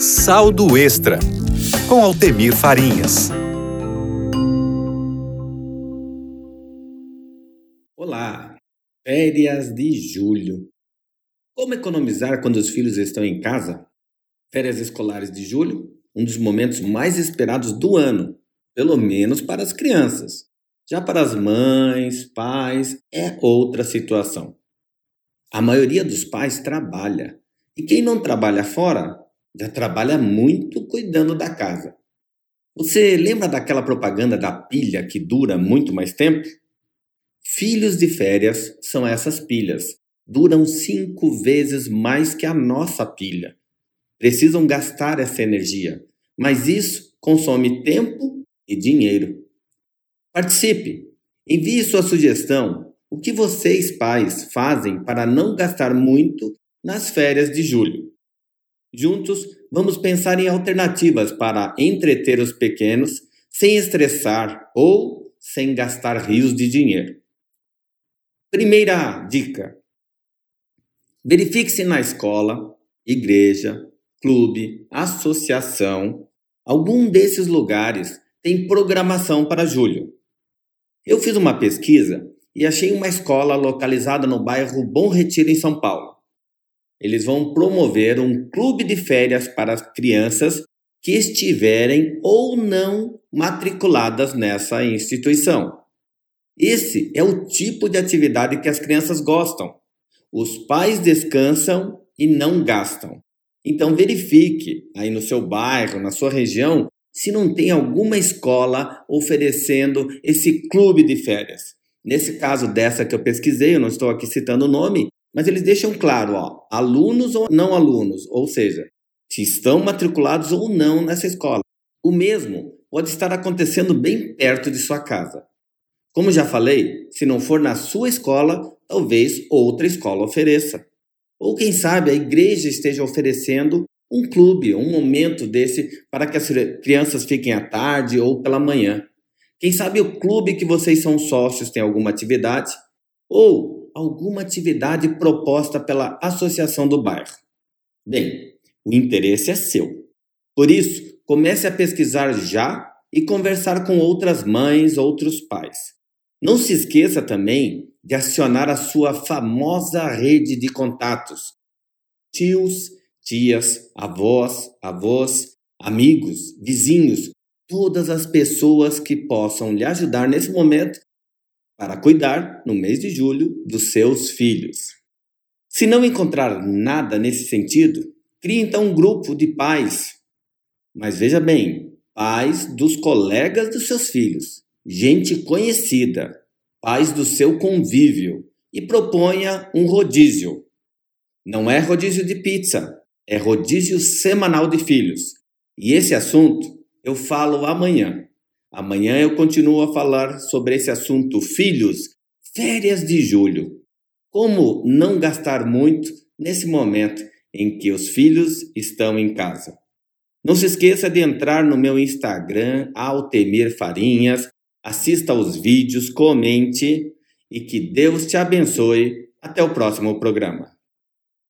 Saldo Extra, com Altemir Farinhas. Olá, férias de julho. Como economizar quando os filhos estão em casa? Férias escolares de julho, um dos momentos mais esperados do ano, pelo menos para as crianças. Já para as mães, pais, é outra situação. A maioria dos pais trabalha, e quem não trabalha fora já trabalha muito cuidando da casa. Você lembra daquela propaganda da pilha que dura muito mais tempo? Filhos de férias são essas pilhas. Duram cinco vezes mais que a nossa pilha. Precisam gastar essa energia, mas isso consome tempo e dinheiro. Participe! Envie sua sugestão. O que vocês, pais, fazem para não gastar muito nas férias de julho? Juntos, vamos pensar em alternativas para entreter os pequenos sem estressar ou sem gastar rios de dinheiro. Primeira dica: verifique se na escola, igreja, clube, associação, algum desses lugares tem programação para julho. Eu fiz uma pesquisa e achei uma escola localizada no bairro Bom Retiro, em São Paulo. Eles vão promover um clube de férias para as crianças que estiverem ou não matriculadas nessa instituição. Esse é o tipo de atividade que as crianças gostam. Os pais descansam e não gastam. Então verifique aí no seu bairro, na sua região, se não tem alguma escola oferecendo esse clube de férias. Nesse caso dessa que eu pesquisei, eu não estou aqui citando o nome, mas eles deixam claro, ó, alunos ou não alunos, ou seja, se estão matriculados ou não nessa escola. O mesmo pode estar acontecendo bem perto de sua casa. Como já falei, se não for na sua escola, talvez outra escola ofereça. Ou quem sabe a igreja esteja oferecendo um clube, um momento desse para que as crianças fiquem à tarde ou pela manhã. Quem sabe o clube que vocês são sócios tem alguma atividade? Ou alguma atividade proposta pela associação do bairro. Bem, o interesse é seu. Por isso, comece a pesquisar já e conversar com outras mães, outros pais. Não se esqueça também de acionar a sua famosa rede de contatos. Tios, tias, avós, avós, amigos, vizinhos, todas as pessoas que possam lhe ajudar nesse momento para cuidar, no mês de julho, dos seus filhos. Se não encontrar nada nesse sentido, crie então um grupo de pais. Mas veja bem, pais dos colegas dos seus filhos, gente conhecida, pais do seu convívio, e proponha um rodízio. Não é rodízio de pizza, é rodízio semanal de filhos. E esse assunto eu falo amanhã. Amanhã eu continuo a falar sobre esse assunto filhos, férias de julho. Como não gastar muito nesse momento em que os filhos estão em casa. Não se esqueça de entrar no meu Instagram, Altemir Farinhas, assista aos vídeos, comente e que Deus te abençoe. Até o próximo programa.